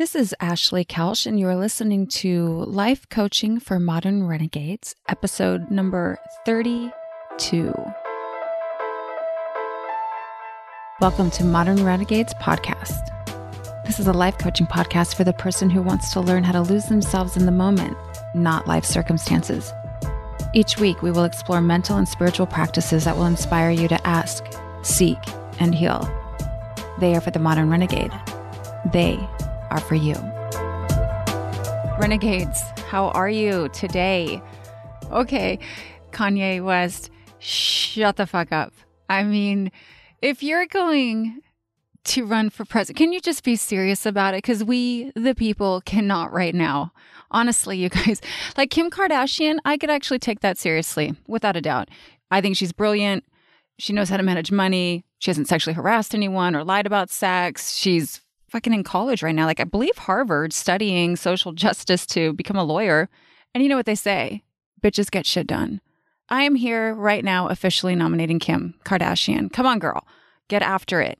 This is Ashley Kelsch, and you're listening to Life Coaching for Modern Renegades, episode number 32. Welcome to Modern Renegades Podcast. This is a life coaching podcast for the person who wants to learn how to lose themselves in the moment, not life circumstances. Each week, we will explore mental and spiritual practices that will inspire you to ask, seek, and heal. They are for the modern renegade. They are for you. Renegades, how are you today? Okay, Kanye West, shut the fuck up. I mean, if you're going to run for president, can you just be serious about it? Because we, the people, cannot right now. Honestly, you guys, like Kim Kardashian, I could actually take that seriously, without a doubt. I think she's brilliant. She knows how to manage money. She hasn't sexually harassed anyone or lied about sex. She's fucking in college right now. Like, I believe Harvard studying social justice to become a lawyer. And you know what they say bitches get shit done. I am here right now officially nominating Kim Kardashian. Come on, girl. Get after it.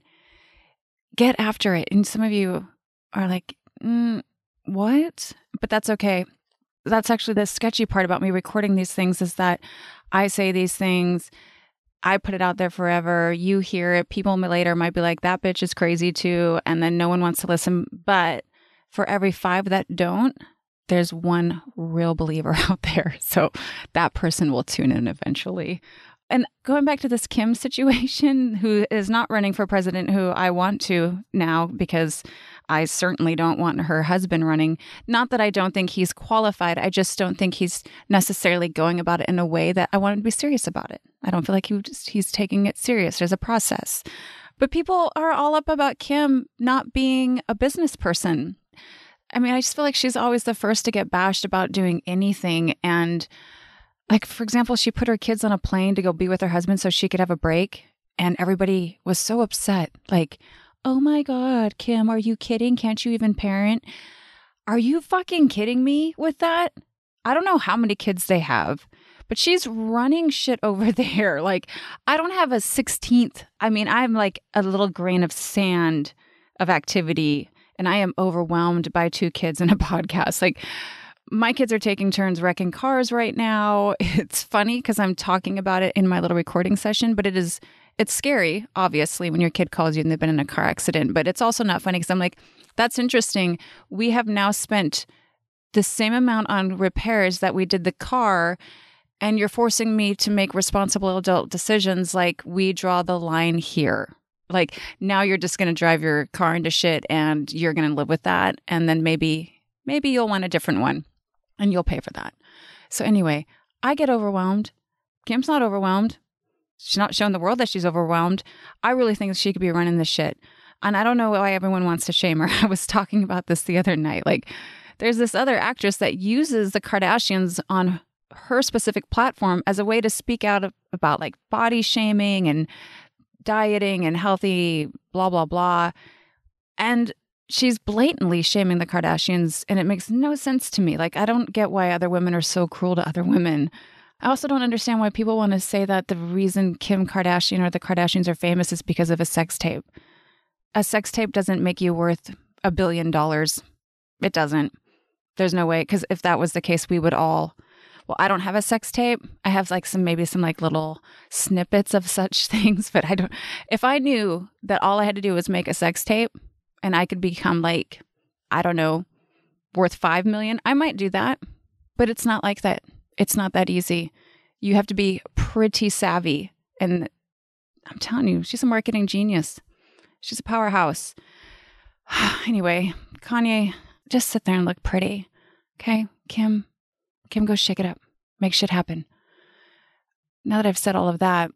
Get after it. And some of you are like, mm, what? But that's okay. That's actually the sketchy part about me recording these things is that I say these things I put it out there forever. You hear it. People later might be like, that bitch is crazy too. And then no one wants to listen. But for every five that don't, there's one real believer out there. So that person will tune in eventually. And going back to this Kim situation, who is not running for president, who I want to now because I certainly don't want her husband running. Not that I don't think he's qualified, I just don't think he's necessarily going about it in a way that I want to be serious about it. I don't feel like he just, he's taking it serious. There's a process. But people are all up about Kim not being a business person. I mean, I just feel like she's always the first to get bashed about doing anything. And, like, for example, she put her kids on a plane to go be with her husband so she could have a break. And everybody was so upset. Like, Oh my God, Kim, are you kidding? Can't you even parent? Are you fucking kidding me with that? I don't know how many kids they have, but she's running shit over there. Like, I don't have a 16th. I mean, I'm like a little grain of sand of activity, and I am overwhelmed by two kids in a podcast. Like, my kids are taking turns wrecking cars right now. It's funny because I'm talking about it in my little recording session, but it is it's scary, obviously, when your kid calls you and they've been in a car accident, but it's also not funny because I'm like, that's interesting. We have now spent the same amount on repairs that we did the car, and you're forcing me to make responsible adult decisions like we draw the line here. Like now you're just going to drive your car into shit and you're going to live with that. And then maybe, maybe you'll want a different one and you'll pay for that. So, anyway, I get overwhelmed. Kim's not overwhelmed. She's not showing the world that she's overwhelmed. I really think she could be running this shit. And I don't know why everyone wants to shame her. I was talking about this the other night. Like, there's this other actress that uses the Kardashians on her specific platform as a way to speak out about like body shaming and dieting and healthy, blah, blah, blah. And she's blatantly shaming the Kardashians, and it makes no sense to me. Like, I don't get why other women are so cruel to other women. I also don't understand why people want to say that the reason Kim Kardashian or the Kardashians are famous is because of a sex tape. A sex tape doesn't make you worth a billion dollars. It doesn't. There's no way. Because if that was the case, we would all. Well, I don't have a sex tape. I have like some, maybe some like little snippets of such things, but I don't. If I knew that all I had to do was make a sex tape and I could become like, I don't know, worth 5 million, I might do that. But it's not like that. It's not that easy. You have to be pretty savvy. And I'm telling you, she's a marketing genius. She's a powerhouse. anyway, Kanye, just sit there and look pretty. Okay, Kim, Kim, go shake it up. Make shit happen. Now that I've said all of that,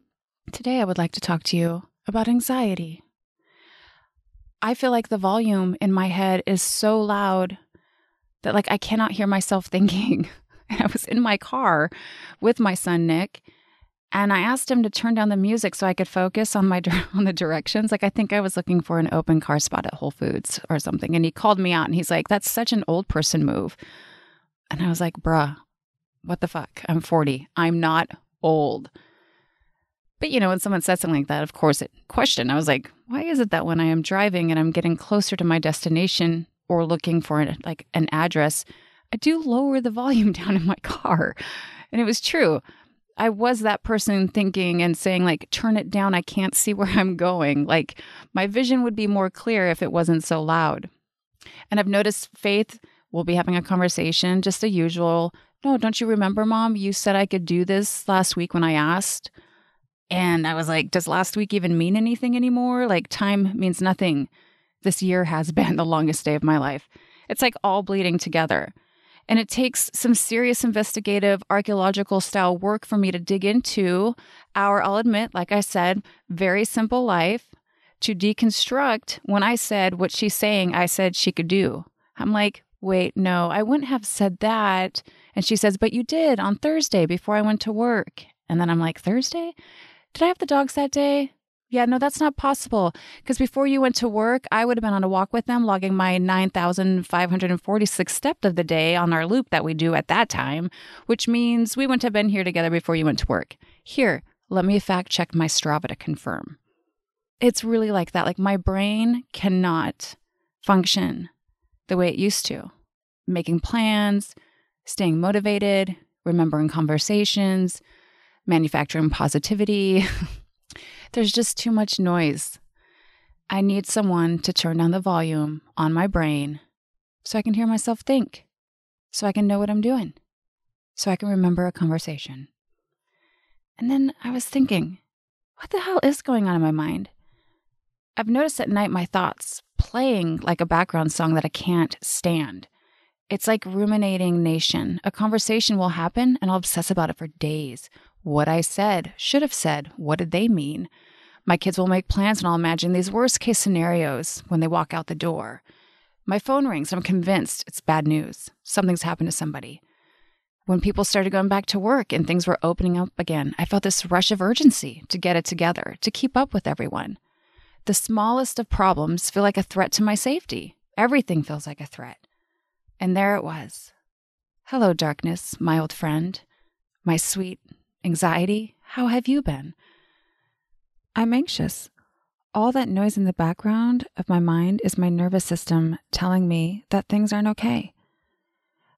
today I would like to talk to you about anxiety. I feel like the volume in my head is so loud that like I cannot hear myself thinking. And I was in my car with my son Nick, and I asked him to turn down the music so I could focus on my on the directions. Like I think I was looking for an open car spot at Whole Foods or something, and he called me out and he's like, "That's such an old person move." And I was like, "Bruh, what the fuck? I'm 40. I'm not old." But you know, when someone says something like that, of course, it question. I was like, "Why is it that when I am driving and I'm getting closer to my destination, or looking for an, like an address, I do lower the volume down in my car. And it was true. I was that person thinking and saying, like, turn it down. I can't see where I'm going. Like, my vision would be more clear if it wasn't so loud. And I've noticed Faith will be having a conversation, just the usual. No, don't you remember, mom? You said I could do this last week when I asked. And I was like, does last week even mean anything anymore? Like, time means nothing. This year has been the longest day of my life. It's like all bleeding together. And it takes some serious investigative archaeological style work for me to dig into our, I'll admit, like I said, very simple life to deconstruct when I said what she's saying I said she could do. I'm like, wait, no, I wouldn't have said that. And she says, but you did on Thursday before I went to work. And then I'm like, Thursday? Did I have the dogs that day? Yeah, no, that's not possible. Because before you went to work, I would have been on a walk with them, logging my 9,546 step of the day on our loop that we do at that time, which means we wouldn't have been here together before you went to work. Here, let me fact check my Strava to confirm. It's really like that. Like my brain cannot function the way it used to, making plans, staying motivated, remembering conversations, manufacturing positivity. There's just too much noise. I need someone to turn down the volume on my brain so I can hear myself think, so I can know what I'm doing, so I can remember a conversation. And then I was thinking, what the hell is going on in my mind? I've noticed at night my thoughts playing like a background song that I can't stand. It's like ruminating nation. A conversation will happen and I'll obsess about it for days. What I said, should have said, what did they mean? My kids will make plans and I'll imagine these worst case scenarios when they walk out the door. My phone rings I'm convinced it's bad news. Something's happened to somebody. When people started going back to work and things were opening up again, I felt this rush of urgency to get it together, to keep up with everyone. The smallest of problems feel like a threat to my safety. Everything feels like a threat. And there it was. Hello, darkness, my old friend. My sweet anxiety, how have you been? I'm anxious. All that noise in the background of my mind is my nervous system telling me that things aren't okay.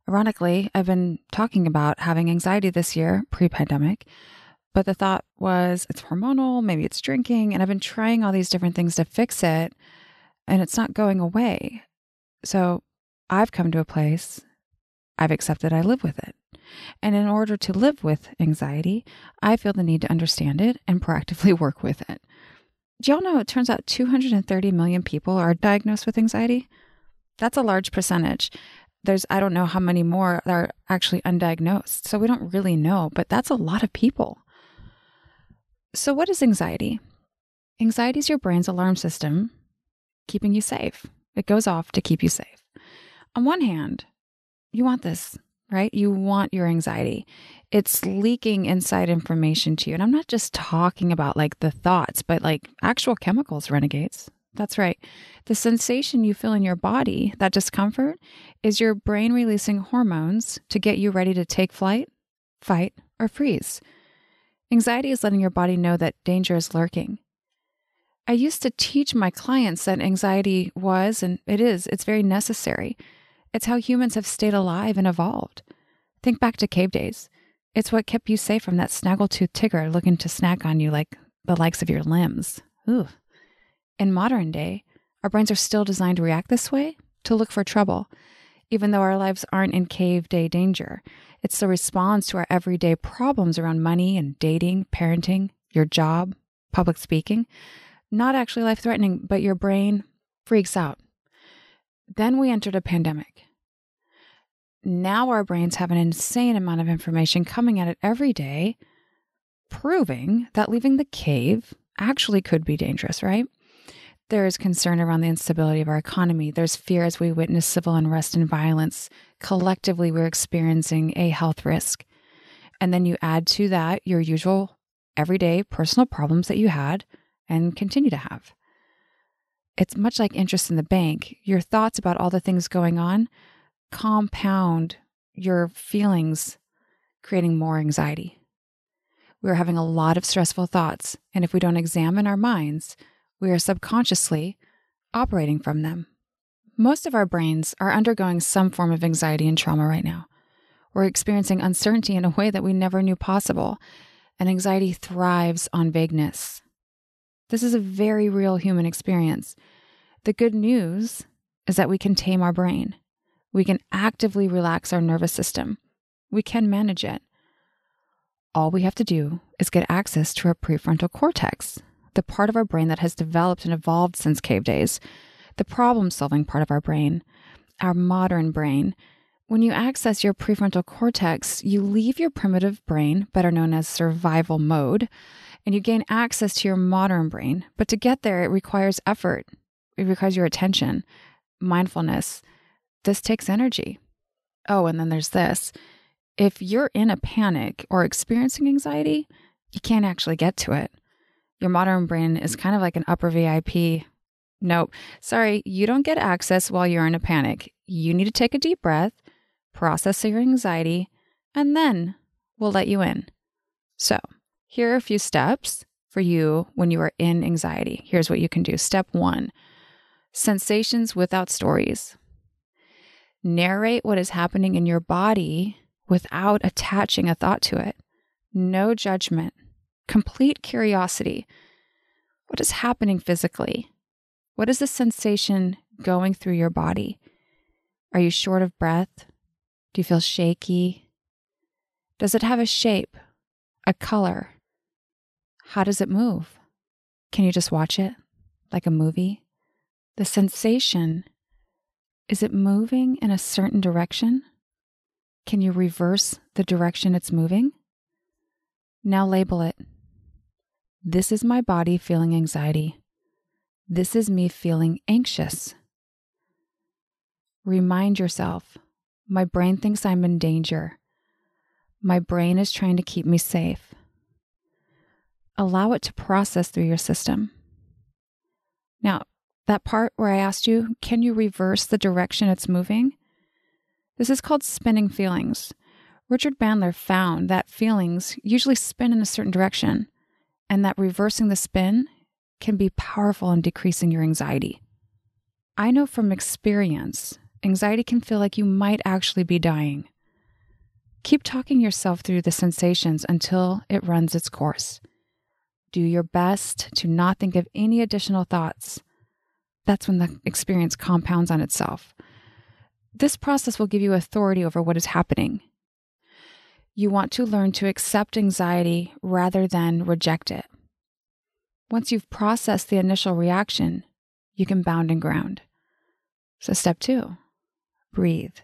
Ironically, I've been talking about having anxiety this year, pre pandemic, but the thought was it's hormonal, maybe it's drinking. And I've been trying all these different things to fix it, and it's not going away. So I've come to a place, I've accepted I live with it. And in order to live with anxiety, I feel the need to understand it and proactively work with it. Do y'all know it turns out 230 million people are diagnosed with anxiety? That's a large percentage. There's, I don't know how many more are actually undiagnosed. So we don't really know, but that's a lot of people. So, what is anxiety? Anxiety is your brain's alarm system keeping you safe. It goes off to keep you safe. On one hand, you want this, right? You want your anxiety. It's leaking inside information to you. And I'm not just talking about like the thoughts, but like actual chemicals, renegades. That's right. The sensation you feel in your body, that discomfort, is your brain releasing hormones to get you ready to take flight, fight, or freeze. Anxiety is letting your body know that danger is lurking. I used to teach my clients that anxiety was, and it is, it's very necessary. It's how humans have stayed alive and evolved. Think back to cave days. It's what kept you safe from that snaggletooth tiger looking to snack on you like the likes of your limbs. Ooh. In modern day, our brains are still designed to react this way, to look for trouble, even though our lives aren't in cave day danger. It's the response to our everyday problems around money and dating, parenting, your job, public speaking. Not actually life threatening, but your brain freaks out. Then we entered a pandemic. Now our brains have an insane amount of information coming at it every day, proving that leaving the cave actually could be dangerous, right? There is concern around the instability of our economy. There's fear as we witness civil unrest and violence. Collectively, we're experiencing a health risk. And then you add to that your usual everyday personal problems that you had and continue to have. It's much like interest in the bank. Your thoughts about all the things going on compound your feelings, creating more anxiety. We're having a lot of stressful thoughts, and if we don't examine our minds, we are subconsciously operating from them. Most of our brains are undergoing some form of anxiety and trauma right now. We're experiencing uncertainty in a way that we never knew possible, and anxiety thrives on vagueness. This is a very real human experience. The good news is that we can tame our brain. We can actively relax our nervous system. We can manage it. All we have to do is get access to our prefrontal cortex, the part of our brain that has developed and evolved since cave days, the problem solving part of our brain, our modern brain. When you access your prefrontal cortex, you leave your primitive brain, better known as survival mode, and you gain access to your modern brain. But to get there, it requires effort, it requires your attention, mindfulness. This takes energy. Oh, and then there's this. If you're in a panic or experiencing anxiety, you can't actually get to it. Your modern brain is kind of like an upper VIP. Nope, sorry, you don't get access while you're in a panic. You need to take a deep breath, process your anxiety, and then we'll let you in. So, here are a few steps for you when you are in anxiety. Here's what you can do. Step one sensations without stories. Narrate what is happening in your body without attaching a thought to it. No judgment, complete curiosity. What is happening physically? What is the sensation going through your body? Are you short of breath? Do you feel shaky? Does it have a shape, a color? How does it move? Can you just watch it like a movie? The sensation is it moving in a certain direction? Can you reverse the direction it's moving? Now label it. This is my body feeling anxiety. This is me feeling anxious. Remind yourself my brain thinks I'm in danger. My brain is trying to keep me safe. Allow it to process through your system. Now, that part where I asked you, can you reverse the direction it's moving? This is called spinning feelings. Richard Bandler found that feelings usually spin in a certain direction, and that reversing the spin can be powerful in decreasing your anxiety. I know from experience, anxiety can feel like you might actually be dying. Keep talking yourself through the sensations until it runs its course. Do your best to not think of any additional thoughts. That's when the experience compounds on itself. This process will give you authority over what is happening. You want to learn to accept anxiety rather than reject it. Once you've processed the initial reaction, you can bound and ground. So, step two breathe.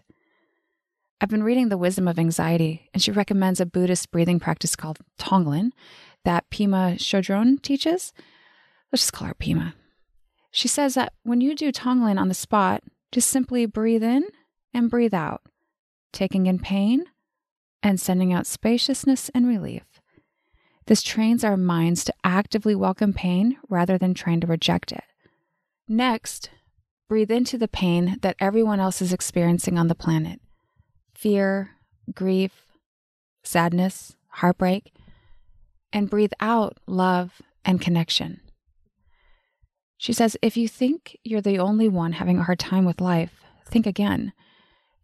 I've been reading The Wisdom of Anxiety, and she recommends a Buddhist breathing practice called Tonglen that Pema Chödrön teaches. Let's just call her Pema. She says that when you do Tonglen on the spot, just simply breathe in and breathe out, taking in pain and sending out spaciousness and relief. This trains our minds to actively welcome pain rather than trying to reject it. Next, breathe into the pain that everyone else is experiencing on the planet fear, grief, sadness, heartbreak, and breathe out love and connection. She says, if you think you're the only one having a hard time with life, think again.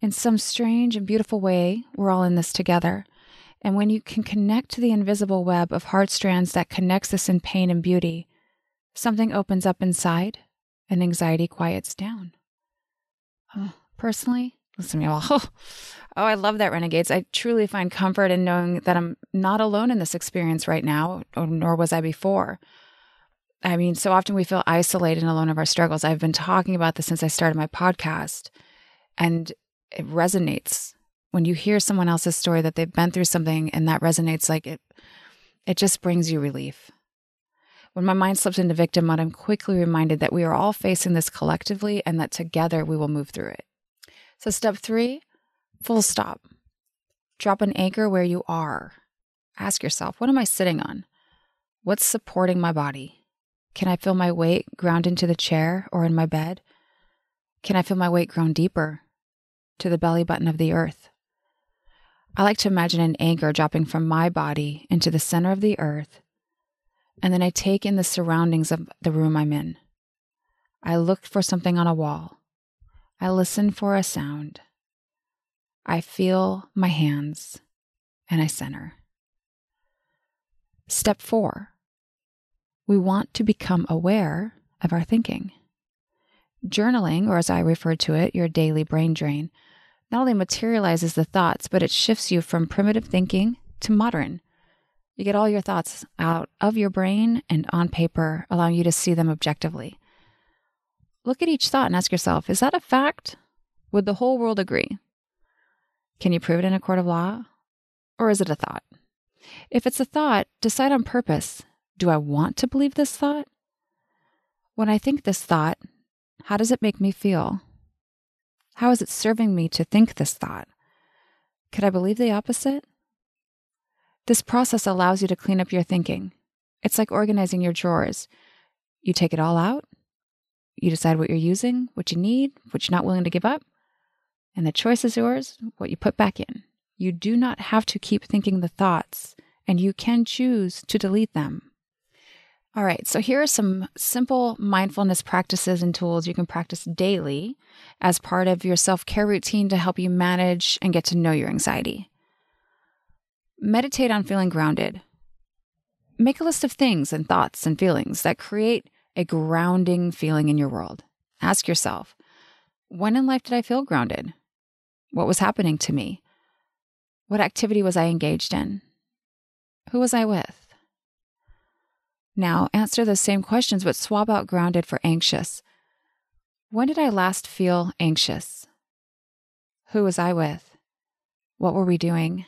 In some strange and beautiful way, we're all in this together. And when you can connect to the invisible web of heart strands that connects us in pain and beauty, something opens up inside and anxiety quiets down. Oh, personally, to me all. Oh, oh, I love that, Renegades. I truly find comfort in knowing that I'm not alone in this experience right now, or, nor was I before. I mean, so often we feel isolated and alone of our struggles. I've been talking about this since I started my podcast. And it resonates when you hear someone else's story that they've been through something and that resonates like it it just brings you relief when my mind slips into victim mode i'm quickly reminded that we are all facing this collectively and that together we will move through it so step three full stop drop an anchor where you are ask yourself what am i sitting on what's supporting my body can i feel my weight ground into the chair or in my bed can i feel my weight ground deeper to the belly button of the earth. I like to imagine an anchor dropping from my body into the center of the earth, and then I take in the surroundings of the room I'm in. I look for something on a wall. I listen for a sound. I feel my hands and I center. Step four, we want to become aware of our thinking. Journaling, or as I refer to it, your daily brain drain, not only materializes the thoughts, but it shifts you from primitive thinking to modern. You get all your thoughts out of your brain and on paper, allowing you to see them objectively. Look at each thought and ask yourself is that a fact? Would the whole world agree? Can you prove it in a court of law? Or is it a thought? If it's a thought, decide on purpose. Do I want to believe this thought? When I think this thought, how does it make me feel? How is it serving me to think this thought? Could I believe the opposite? This process allows you to clean up your thinking. It's like organizing your drawers. You take it all out, you decide what you're using, what you need, what you're not willing to give up, and the choice is yours what you put back in. You do not have to keep thinking the thoughts, and you can choose to delete them. All right, so here are some simple mindfulness practices and tools you can practice daily as part of your self care routine to help you manage and get to know your anxiety. Meditate on feeling grounded. Make a list of things and thoughts and feelings that create a grounding feeling in your world. Ask yourself, when in life did I feel grounded? What was happening to me? What activity was I engaged in? Who was I with? Now, answer those same questions, but swap out grounded for anxious. When did I last feel anxious? Who was I with? What were we doing?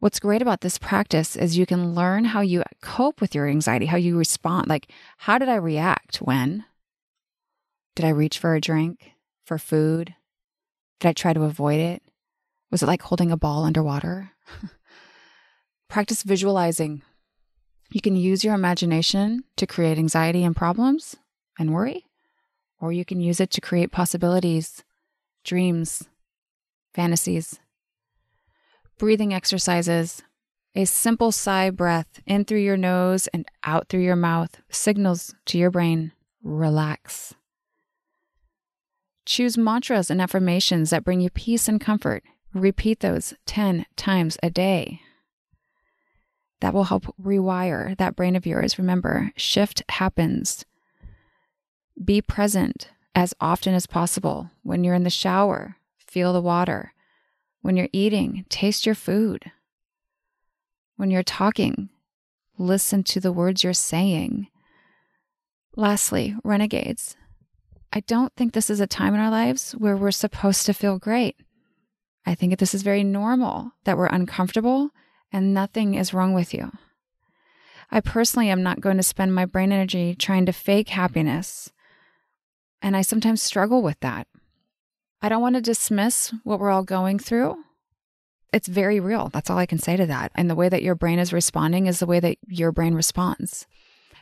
What's great about this practice is you can learn how you cope with your anxiety, how you respond. Like, how did I react when? Did I reach for a drink, for food? Did I try to avoid it? Was it like holding a ball underwater? Practice visualizing. You can use your imagination to create anxiety and problems and worry, or you can use it to create possibilities, dreams, fantasies breathing exercises. A simple sigh breath in through your nose and out through your mouth signals to your brain relax. Choose mantras and affirmations that bring you peace and comfort. Repeat those 10 times a day. That will help rewire that brain of yours. Remember, shift happens. Be present as often as possible. When you're in the shower, feel the water. When you're eating, taste your food. When you're talking, listen to the words you're saying. Lastly, renegades. I don't think this is a time in our lives where we're supposed to feel great. I think this is very normal that we're uncomfortable and nothing is wrong with you. I personally am not going to spend my brain energy trying to fake happiness. And I sometimes struggle with that. I don't want to dismiss what we're all going through. It's very real. That's all I can say to that. And the way that your brain is responding is the way that your brain responds.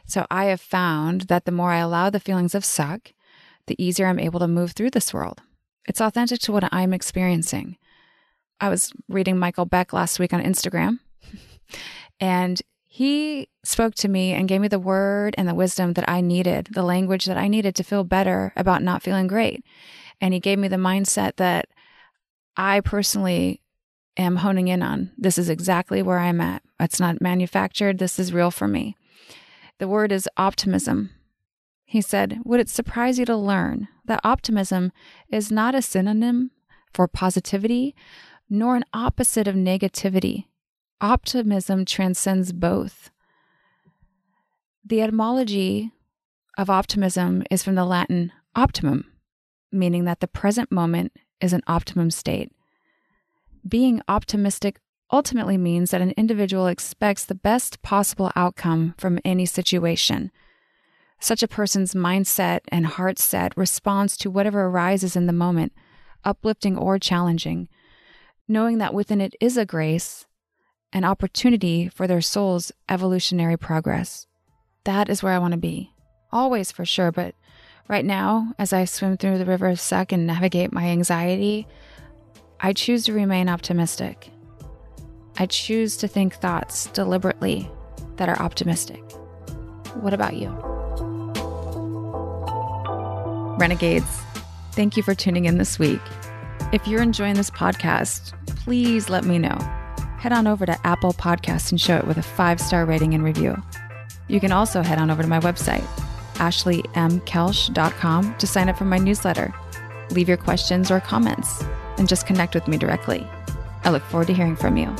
So I have found that the more I allow the feelings of suck, the easier I'm able to move through this world. It's authentic to what I'm experiencing. I was reading Michael Beck last week on Instagram, and he spoke to me and gave me the word and the wisdom that I needed, the language that I needed to feel better about not feeling great. And he gave me the mindset that I personally am honing in on. This is exactly where I'm at. It's not manufactured. This is real for me. The word is optimism. He said, Would it surprise you to learn that optimism is not a synonym for positivity nor an opposite of negativity? Optimism transcends both. The etymology of optimism is from the Latin optimum, meaning that the present moment is an optimum state. Being optimistic ultimately means that an individual expects the best possible outcome from any situation. Such a person's mindset and heart set responds to whatever arises in the moment, uplifting or challenging, knowing that within it is a grace, an opportunity for their soul's evolutionary progress. That is where I want to be. Always for sure, but Right now, as I swim through the river of suck and navigate my anxiety, I choose to remain optimistic. I choose to think thoughts deliberately that are optimistic. What about you? Renegades, Thank you for tuning in this week. If you're enjoying this podcast, please let me know. Head on over to Apple Podcasts and show it with a five star rating and review. You can also head on over to my website, ashleymkelsch.com, to sign up for my newsletter. Leave your questions or comments and just connect with me directly. I look forward to hearing from you.